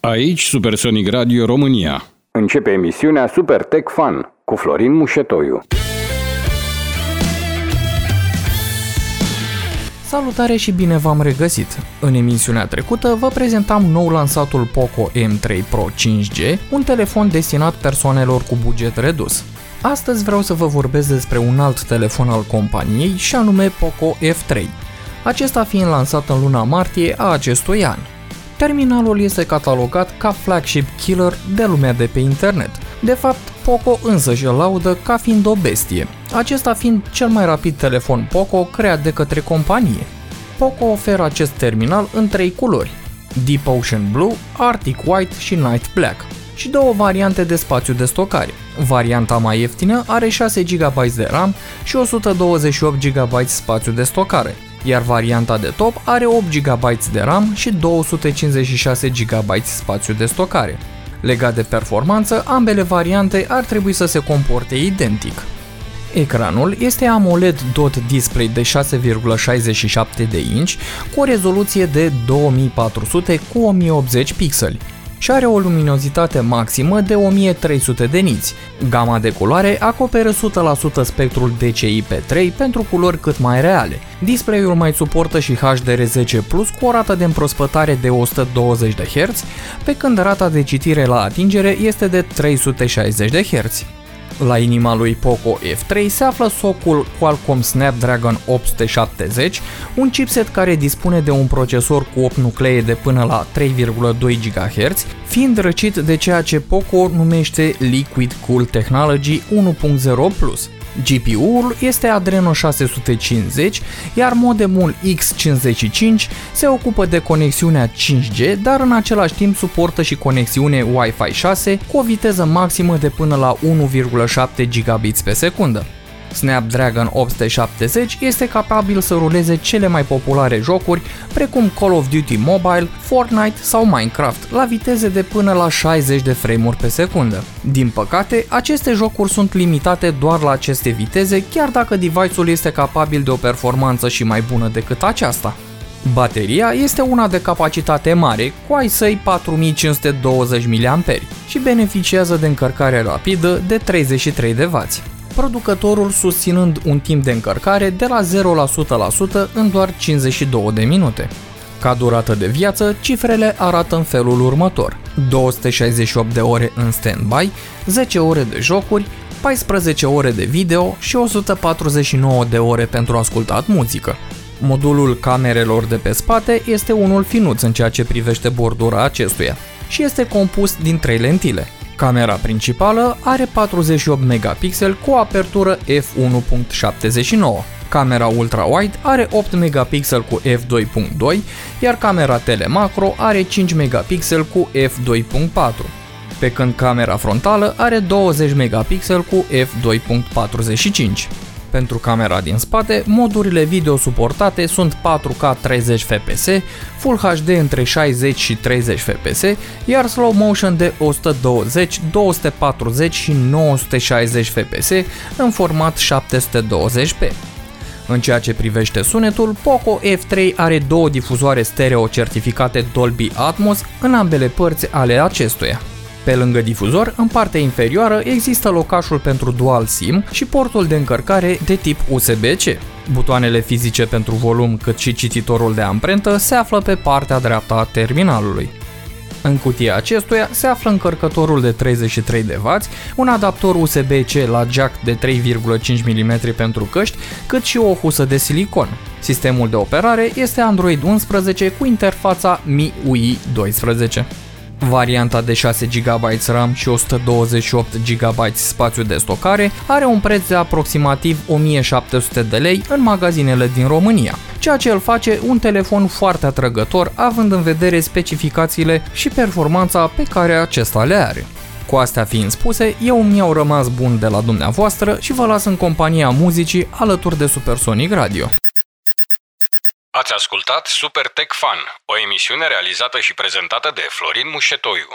Aici Supersonic Radio România. Începe emisiunea Super Tech Fun cu Florin Mușetoiu. Salutare și bine v-am regăsit! În emisiunea trecută vă prezentam nou lansatul Poco M3 Pro 5G, un telefon destinat persoanelor cu buget redus. Astăzi vreau să vă vorbesc despre un alt telefon al companiei și anume Poco F3, acesta fiind lansat în luna martie a acestui an. Terminalul este catalogat ca flagship killer de lumea de pe internet. De fapt, Poco însă își laudă ca fiind o bestie, acesta fiind cel mai rapid telefon Poco creat de către companie. Poco oferă acest terminal în trei culori, Deep Ocean Blue, Arctic White și Night Black, și două variante de spațiu de stocare. Varianta mai ieftină are 6 GB de RAM și 128 GB spațiu de stocare, iar varianta de top are 8 GB de RAM și 256 GB spațiu de stocare. Legat de performanță, ambele variante ar trebui să se comporte identic. Ecranul este AMOLED dot display de 6,67 de inch cu o rezoluție de 2400 cu 1080 pixeli și are o luminozitate maximă de 1300 de niți. Gama de culoare acoperă 100% spectrul DCI-P3 pentru culori cât mai reale. Display-ul mai suportă și HDR10 Plus cu o rată de împrospătare de 120 de Hz, pe când rata de citire la atingere este de 360 de Hz. La inima lui Poco F3 se află socul Qualcomm Snapdragon 870, un chipset care dispune de un procesor cu 8 nuclee de până la 3,2 GHz, fiind răcit de ceea ce Poco numește Liquid Cool Technology 1.0+. GPU-ul este Adreno 650, iar modemul X55 se ocupă de conexiunea 5G, dar în același timp suportă și conexiune Wi-Fi 6 cu o viteză maximă de până la 1,7 gigabits pe secundă. Snapdragon 870 este capabil să ruleze cele mai populare jocuri precum Call of Duty Mobile, Fortnite sau Minecraft la viteze de până la 60 de frame-uri pe secundă. Din păcate, aceste jocuri sunt limitate doar la aceste viteze, chiar dacă device-ul este capabil de o performanță și mai bună decât aceasta. Bateria este una de capacitate mare, cu ai săi 4520 mAh și beneficiază de încărcare rapidă de 33 de W producătorul susținând un timp de încărcare de la 0 la 100% în doar 52 de minute. Ca durată de viață, cifrele arată în felul următor. 268 de ore în standby, 10 ore de jocuri, 14 ore de video și 149 de ore pentru ascultat muzică. Modulul camerelor de pe spate este unul finuț în ceea ce privește bordura acestuia și este compus din trei lentile, Camera principală are 48 megapixel cu apertură f1.79. Camera ultra-wide are 8 megapixel cu f2.2, iar camera telemacro are 5 megapixel cu f2.4 pe când camera frontală are 20 megapixel cu f2.45. Pentru camera din spate, modurile video suportate sunt 4K 30 fps, Full HD între 60 și 30 fps, iar slow motion de 120, 240 și 960 fps în format 720p. În ceea ce privește sunetul, Poco F3 are două difuzoare stereo certificate Dolby Atmos în ambele părți ale acestuia. Pe lângă difuzor, în partea inferioară există locașul pentru dual SIM și portul de încărcare de tip USB-C. Butoanele fizice pentru volum cât și cititorul de amprentă se află pe partea dreaptă a terminalului. În cutia acestuia se află încărcătorul de 33 de W, un adaptor USB-C la jack de 3,5 mm pentru căști, cât și o husă de silicon. Sistemul de operare este Android 11 cu interfața MIUI 12. Varianta de 6 GB RAM și 128 GB spațiu de stocare are un preț de aproximativ 1700 de lei în magazinele din România, ceea ce îl face un telefon foarte atrăgător având în vedere specificațiile și performanța pe care acesta le are. Cu astea fiind spuse, eu mi-au rămas bun de la dumneavoastră și vă las în compania muzicii alături de Supersonic Radio. Ați ascultat Super Tech Fun, o emisiune realizată și prezentată de Florin Mușetoiu.